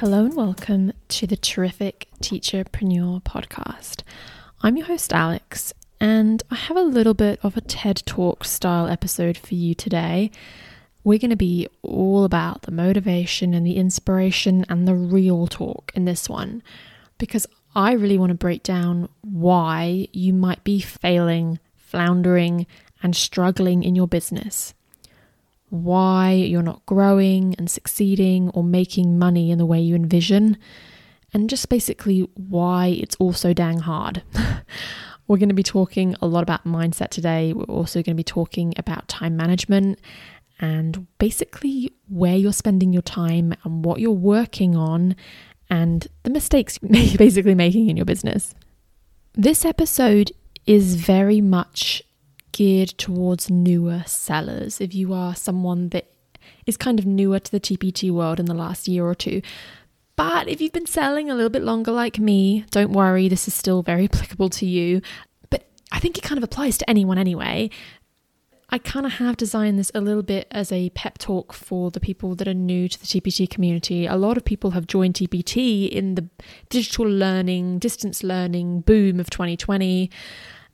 Hello and welcome to the Terrific Teacherpreneur podcast. I'm your host, Alex, and I have a little bit of a TED Talk style episode for you today. We're going to be all about the motivation and the inspiration and the real talk in this one because I really want to break down why you might be failing, floundering, and struggling in your business why you're not growing and succeeding or making money in the way you envision, and just basically why it's all so dang hard. We're going to be talking a lot about mindset today. We're also going to be talking about time management and basically where you're spending your time and what you're working on and the mistakes you're basically making in your business. This episode is very much geared towards newer sellers. If you are someone that is kind of newer to the TPT world in the last year or two, but if you've been selling a little bit longer like me, don't worry, this is still very applicable to you. But I think it kind of applies to anyone anyway. I kind of have designed this a little bit as a pep talk for the people that are new to the TPT community. A lot of people have joined TPT in the digital learning, distance learning boom of 2020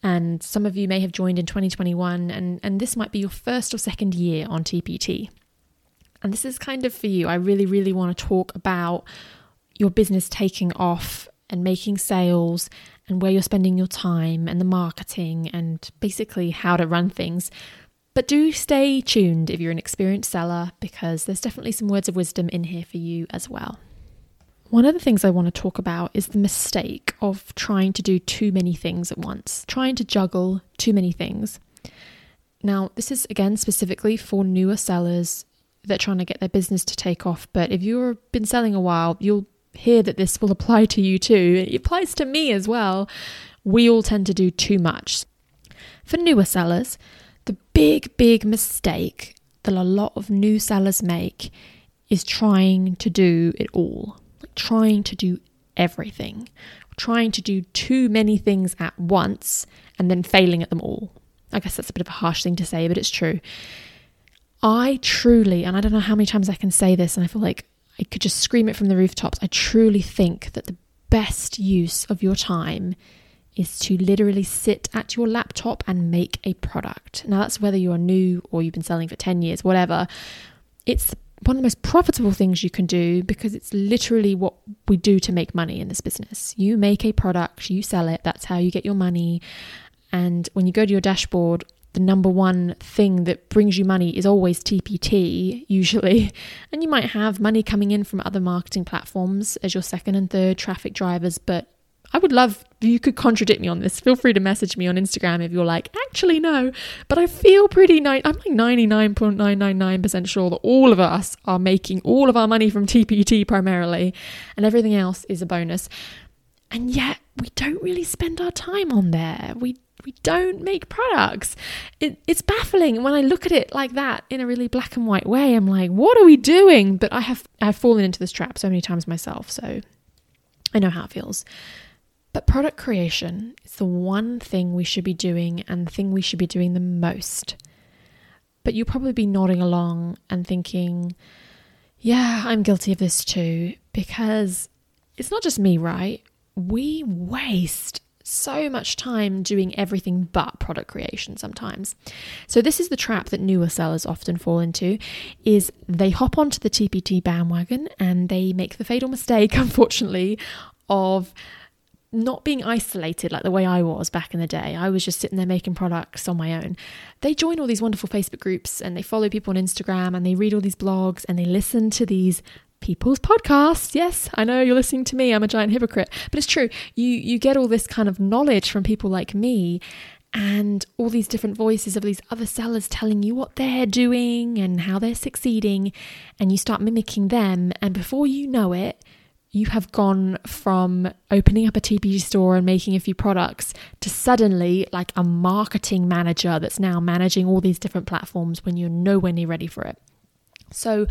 and some of you may have joined in 2021 and, and this might be your first or second year on TPT. And this is kind of for you. I really, really want to talk about your business taking off and making sales and where you're spending your time and the marketing and basically how to run things. But do stay tuned if you're an experienced seller because there's definitely some words of wisdom in here for you as well. One of the things I want to talk about is the mistake of trying to do too many things at once, trying to juggle too many things. Now, this is again specifically for newer sellers that are trying to get their business to take off. But if you've been selling a while, you'll hear that this will apply to you too. It applies to me as well. We all tend to do too much. For newer sellers, the big, big mistake that a lot of new sellers make is trying to do it all trying to do everything, trying to do too many things at once and then failing at them all. I guess that's a bit of a harsh thing to say, but it's true. I truly, and I don't know how many times I can say this, and I feel like I could just scream it from the rooftops. I truly think that the best use of your time is to literally sit at your laptop and make a product. Now, that's whether you're new or you've been selling for 10 years, whatever. It's one of the most profitable things you can do because it's literally what we do to make money in this business. You make a product, you sell it, that's how you get your money. And when you go to your dashboard, the number one thing that brings you money is always TPT, usually. And you might have money coming in from other marketing platforms as your second and third traffic drivers, but I would love you could contradict me on this. Feel free to message me on Instagram if you're like, actually no. But I feel pretty. I'm like 99.999% sure that all of us are making all of our money from TPT primarily, and everything else is a bonus. And yet we don't really spend our time on there. We we don't make products. It, it's baffling. when I look at it like that in a really black and white way, I'm like, what are we doing? But I have I've fallen into this trap so many times myself, so I know how it feels. But product creation is the one thing we should be doing and the thing we should be doing the most. But you'll probably be nodding along and thinking, yeah, I'm guilty of this too, because it's not just me, right? We waste so much time doing everything but product creation sometimes. So this is the trap that newer sellers often fall into is they hop onto the TPT bandwagon and they make the fatal mistake unfortunately of not being isolated like the way I was back in the day. I was just sitting there making products on my own. They join all these wonderful Facebook groups and they follow people on Instagram and they read all these blogs and they listen to these people's podcasts. Yes, I know you're listening to me. I'm a giant hypocrite, but it's true. You you get all this kind of knowledge from people like me and all these different voices of these other sellers telling you what they're doing and how they're succeeding and you start mimicking them and before you know it, you have gone from opening up a TPT store and making a few products to suddenly like a marketing manager that's now managing all these different platforms when you're nowhere near ready for it. So,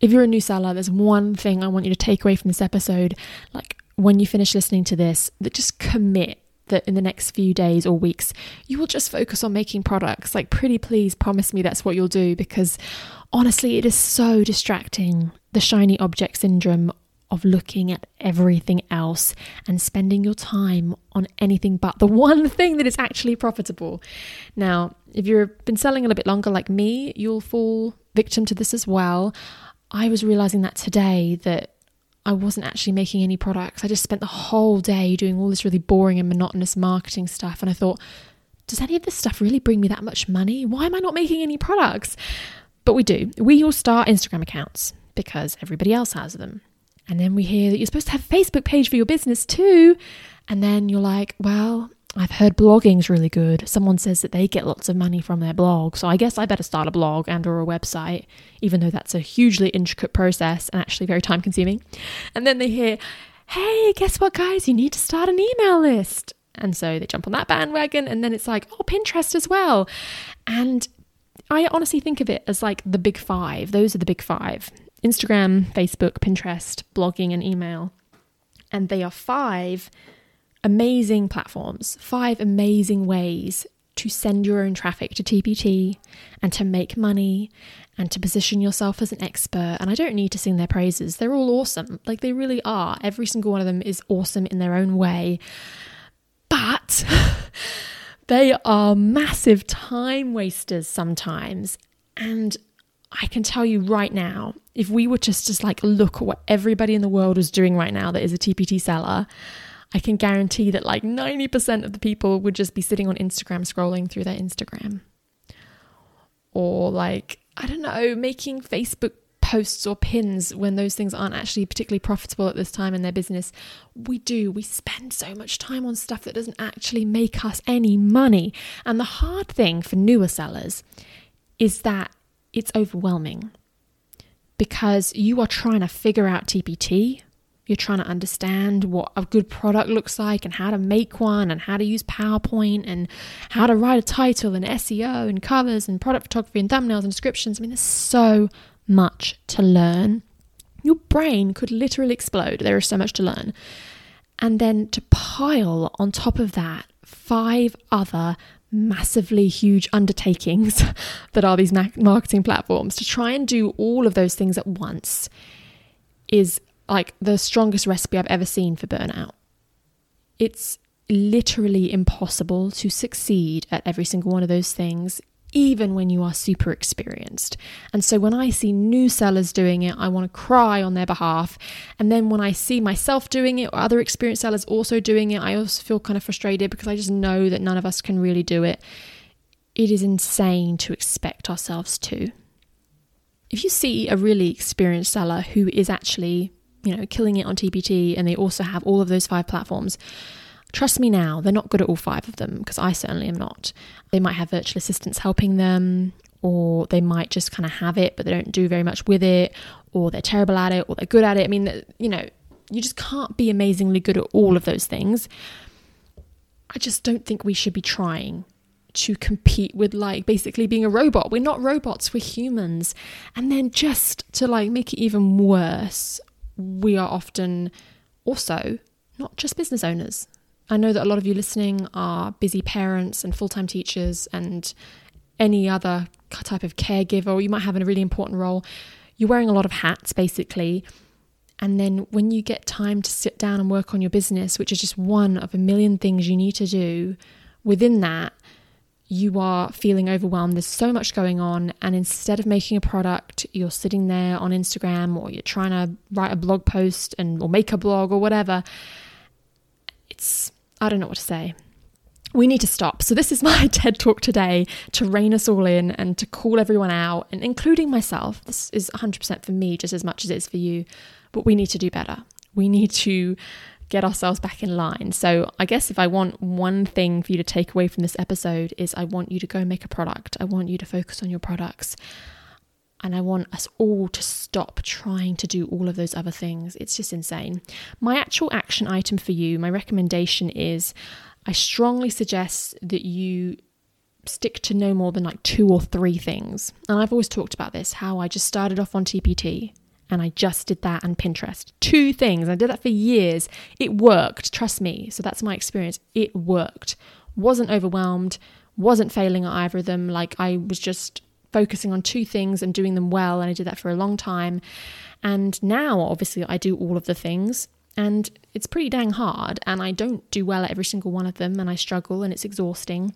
if you're a new seller, there's one thing I want you to take away from this episode. Like when you finish listening to this, that just commit that in the next few days or weeks, you will just focus on making products. Like, pretty please promise me that's what you'll do because honestly, it is so distracting. The shiny object syndrome of looking at everything else and spending your time on anything but the one thing that is actually profitable. Now, if you've been selling a little bit longer like me, you'll fall victim to this as well. I was realizing that today that I wasn't actually making any products. I just spent the whole day doing all this really boring and monotonous marketing stuff. And I thought, does any of this stuff really bring me that much money? Why am I not making any products? But we do. We all start Instagram accounts because everybody else has them. And then we hear that you're supposed to have a Facebook page for your business too. And then you're like, well, I've heard blogging's really good. Someone says that they get lots of money from their blog, so I guess I better start a blog and or a website, even though that's a hugely intricate process and actually very time consuming. And then they hear, "Hey, guess what guys, you need to start an email list." And so they jump on that bandwagon and then it's like, "Oh, Pinterest as well." And I honestly think of it as like the big 5. Those are the big 5. Instagram, Facebook, Pinterest, blogging and email. And they are five amazing platforms, five amazing ways to send your own traffic to TPT and to make money and to position yourself as an expert. And I don't need to sing their praises, they're all awesome. Like they really are. Every single one of them is awesome in their own way. But they are massive time wasters sometimes. And I can tell you right now, if we were just just like look at what everybody in the world is doing right now that is a TPT seller, I can guarantee that like 90% of the people would just be sitting on Instagram scrolling through their Instagram. Or like, I don't know, making Facebook posts or pins when those things aren't actually particularly profitable at this time in their business. We do. We spend so much time on stuff that doesn't actually make us any money. And the hard thing for newer sellers is that it's overwhelming because you are trying to figure out TPT you're trying to understand what a good product looks like and how to make one and how to use PowerPoint and how to write a title and SEO and covers and product photography and thumbnails and descriptions. I mean, there's so much to learn. Your brain could literally explode. There is so much to learn. And then to pile on top of that five other massively huge undertakings that are these marketing platforms to try and do all of those things at once is like the strongest recipe I've ever seen for burnout. It's literally impossible to succeed at every single one of those things, even when you are super experienced. And so when I see new sellers doing it, I want to cry on their behalf. And then when I see myself doing it or other experienced sellers also doing it, I also feel kind of frustrated because I just know that none of us can really do it. It is insane to expect ourselves to. If you see a really experienced seller who is actually you know, killing it on TPT and they also have all of those five platforms. Trust me now, they're not good at all five of them because I certainly am not. They might have virtual assistants helping them, or they might just kind of have it, but they don't do very much with it, or they're terrible at it, or they're good at it. I mean, you know, you just can't be amazingly good at all of those things. I just don't think we should be trying to compete with like basically being a robot. We're not robots, we're humans. And then just to like make it even worse, we are often also not just business owners. I know that a lot of you listening are busy parents and full time teachers and any other type of caregiver, or you might have a really important role. You're wearing a lot of hats basically. And then when you get time to sit down and work on your business, which is just one of a million things you need to do, within that, you are feeling overwhelmed. There's so much going on. And instead of making a product, you're sitting there on Instagram or you're trying to write a blog post and or make a blog or whatever. It's, I don't know what to say. We need to stop. So, this is my TED talk today to rein us all in and to call everyone out, and including myself. This is 100% for me, just as much as it is for you. But we need to do better. We need to get ourselves back in line. So, I guess if I want one thing for you to take away from this episode is I want you to go make a product. I want you to focus on your products. And I want us all to stop trying to do all of those other things. It's just insane. My actual action item for you, my recommendation is I strongly suggest that you stick to no more than like two or three things. And I've always talked about this how I just started off on TPT and I just did that and Pinterest. Two things. I did that for years. It worked, trust me. So that's my experience. It worked. Wasn't overwhelmed, wasn't failing at either of them. Like I was just focusing on two things and doing them well. And I did that for a long time. And now, obviously, I do all of the things. And it's pretty dang hard. And I don't do well at every single one of them. And I struggle and it's exhausting.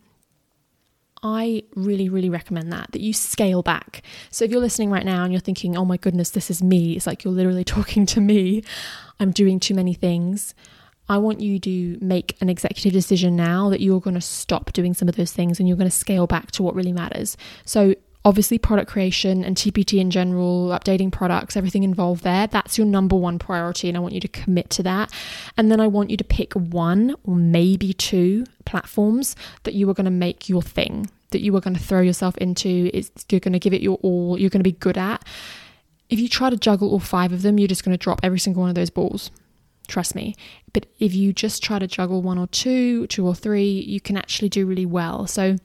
I really, really recommend that, that you scale back. So if you're listening right now and you're thinking, oh my goodness, this is me, it's like you're literally talking to me, I'm doing too many things. I want you to make an executive decision now that you're going to stop doing some of those things and you're going to scale back to what really matters. So obviously product creation and TPT in general, updating products, everything involved there, that's your number one priority. And I want you to commit to that. And then I want you to pick one or maybe two platforms that you are going to make your thing, that you are going to throw yourself into. It's, you're going to give it your all, you're going to be good at. If you try to juggle all five of them, you're just going to drop every single one of those balls. Trust me. But if you just try to juggle one or two, two or three, you can actually do really well. So,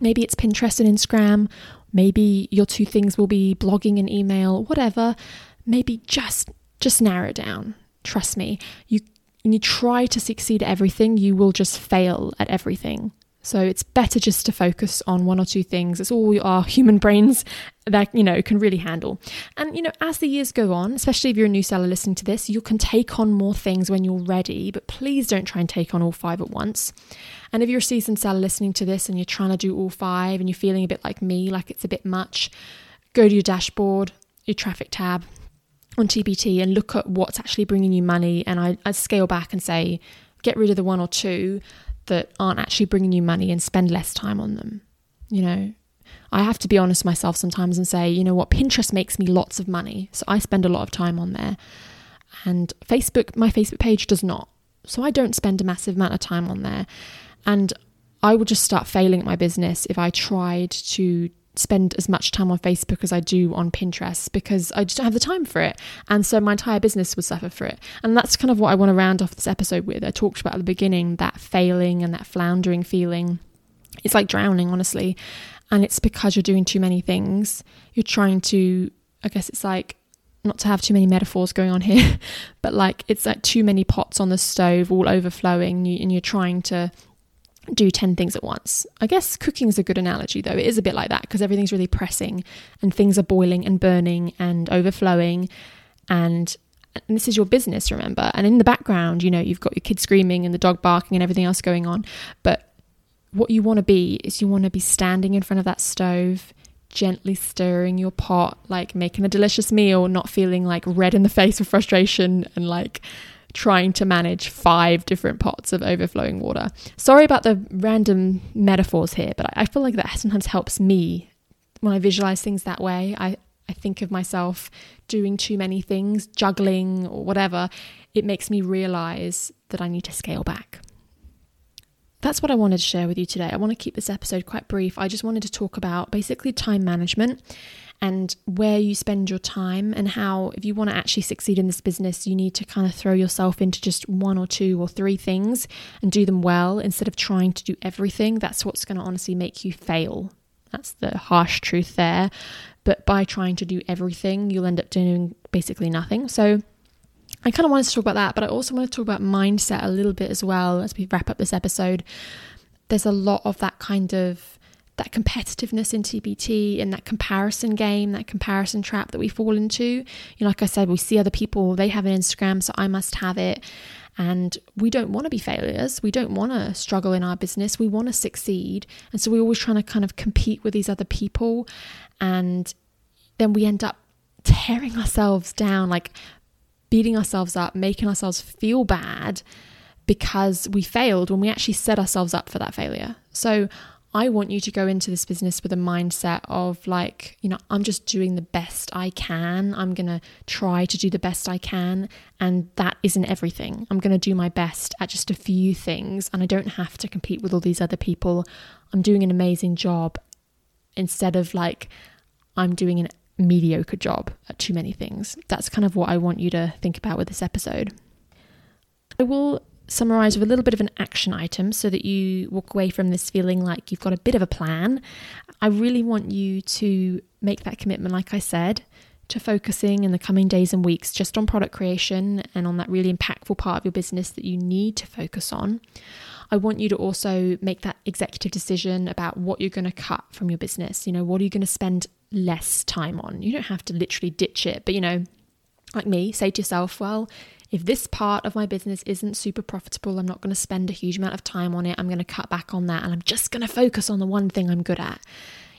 Maybe it's Pinterest and Instagram, Maybe your two things will be blogging and email, whatever. Maybe just just narrow it down. Trust me. You when you try to succeed at everything, you will just fail at everything. So it's better just to focus on one or two things. It's all our human brains that, you know, can really handle. And, you know, as the years go on, especially if you're a new seller listening to this, you can take on more things when you're ready, but please don't try and take on all five at once. And if you're a seasoned seller listening to this and you're trying to do all five and you're feeling a bit like me, like it's a bit much, go to your dashboard, your traffic tab on TPT and look at what's actually bringing you money. And I, I scale back and say, get rid of the one or two that aren't actually bringing you money and spend less time on them. You know, I have to be honest myself sometimes and say, you know what, Pinterest makes me lots of money. So I spend a lot of time on there. And Facebook, my Facebook page does not. So I don't spend a massive amount of time on there. And I would just start failing at my business if I tried to spend as much time on Facebook as I do on Pinterest because I just don't have the time for it. And so my entire business would suffer for it. And that's kind of what I want to round off this episode with. I talked about at the beginning that failing and that floundering feeling. It's like drowning, honestly. And it's because you're doing too many things. You're trying to, I guess it's like, not to have too many metaphors going on here, but like it's like too many pots on the stove all overflowing and you're trying to do 10 things at once. I guess cooking is a good analogy, though. It is a bit like that because everything's really pressing and things are boiling and burning and overflowing. And, and this is your business, remember? And in the background, you know, you've got your kids screaming and the dog barking and everything else going on. But what you want to be is you want to be standing in front of that stove, gently stirring your pot, like making a delicious meal, not feeling like red in the face with frustration and like trying to manage five different pots of overflowing water. Sorry about the random metaphors here, but I feel like that sometimes helps me when I visualize things that way. I, I think of myself doing too many things, juggling or whatever. It makes me realize that I need to scale back. That's what I wanted to share with you today. I want to keep this episode quite brief. I just wanted to talk about basically time management and where you spend your time and how if you want to actually succeed in this business you need to kind of throw yourself into just one or two or three things and do them well instead of trying to do everything. That's what's going to honestly make you fail. That's the harsh truth there. But by trying to do everything you'll end up doing basically nothing. So I kind of wanted to talk about that, but I also want to talk about mindset a little bit as well as we wrap up this episode. There's a lot of that kind of that competitiveness in TPT and that comparison game, that comparison trap that we fall into. You know, like I said, we see other people, they have an Instagram, so I must have it. And we don't want to be failures. We don't want to struggle in our business. We want to succeed. And so we're always trying to kind of compete with these other people. And then we end up tearing ourselves down, like beating ourselves up, making ourselves feel bad because we failed when we actually set ourselves up for that failure. So I want you to go into this business with a mindset of like, you know, I'm just doing the best I can. I'm going to try to do the best I can. And that isn't everything. I'm going to do my best at just a few things. And I don't have to compete with all these other people. I'm doing an amazing job instead of like, I'm doing an mediocre job at too many things. That's kind of what I want you to think about with this episode. I will summarize with a little bit of an action item so that you walk away from this feeling like you've got a bit of a plan. I really want you to make that commitment, like I said, to focusing in the coming days and weeks just on product creation and on that really impactful part of your business that you need to focus on. I want you to also make that executive decision about what you're going to cut from your business. You know, what are you going to spend less time on? You don't have to literally ditch it, but you know, like me, say to yourself, well, if this part of my business isn't super profitable, I'm not going to spend a huge amount of time on it. I'm going to cut back on that and I'm just going to focus on the one thing I'm good at.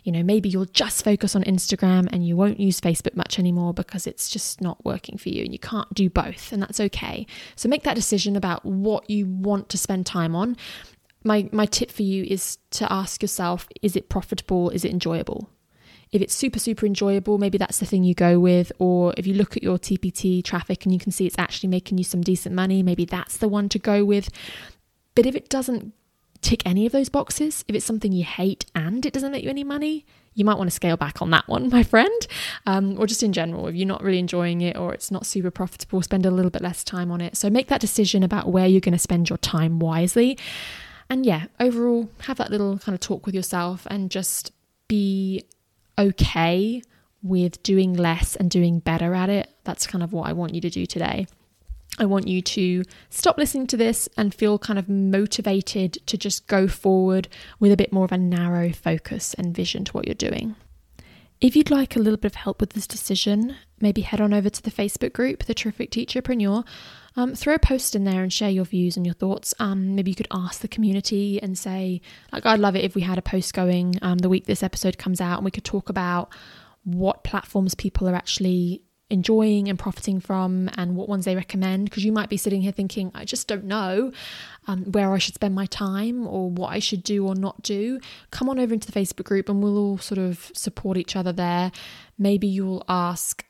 You know, maybe you'll just focus on Instagram and you won't use Facebook much anymore because it's just not working for you and you can't do both, and that's okay. So make that decision about what you want to spend time on. My my tip for you is to ask yourself, is it profitable? Is it enjoyable? If it's super, super enjoyable, maybe that's the thing you go with. Or if you look at your TPT traffic and you can see it's actually making you some decent money, maybe that's the one to go with. But if it doesn't tick any of those boxes, if it's something you hate and it doesn't make you any money, you might want to scale back on that one, my friend. Um, or just in general, if you're not really enjoying it or it's not super profitable, spend a little bit less time on it. So make that decision about where you're going to spend your time wisely. And yeah, overall, have that little kind of talk with yourself and just be okay with doing less and doing better at it. That's kind of what I want you to do today. I want you to stop listening to this and feel kind of motivated to just go forward with a bit more of a narrow focus and vision to what you're doing. If you'd like a little bit of help with this decision, maybe head on over to the Facebook group, The Terrific Teacherpreneur. Um, throw a post in there and share your views and your thoughts. Um, maybe you could ask the community and say, like, I'd love it if we had a post going um, the week this episode comes out and we could talk about what platforms people are actually enjoying and profiting from and what ones they recommend. Because you might be sitting here thinking i just don't know um, where i should spend my time or what i should do or not do. Come on over into the facebook group and we'll all sort of support each other there. Maybe you'll ask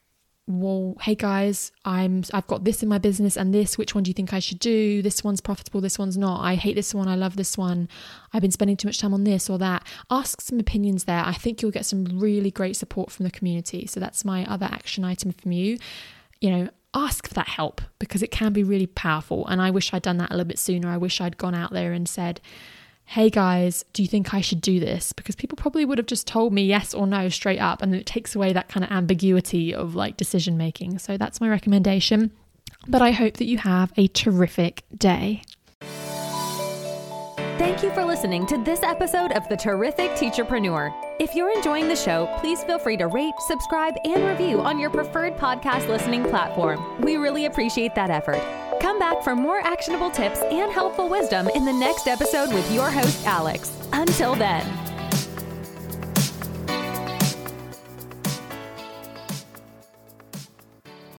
well hey guys i'm i've got this in my business and this which one do you think i should do? This one's profitable this one's not. I hate this one i love this one. I've been spending too much time on this or that. Ask some opinions there. I think you'll get some really great support from the community. So that's my other action item from you. You know ask for that help because it can be really powerful. And i wish i'd done that a little bit sooner. I wish i'd gone out there and said hey guys, do you think I should do this? Because people probably would have just told me yes or no straight up, and it takes away that kind of ambiguity of like decision making. So that's my recommendation. But I hope that you have a terrific day. Thank you for listening to this episode of The Terrific Teacherpreneur. If you're enjoying the show, please feel free to rate, subscribe, and review on your preferred podcast listening platform. We really appreciate that effort. Come back for more actionable tips and helpful wisdom in the next episode with your host, Alex. Until then.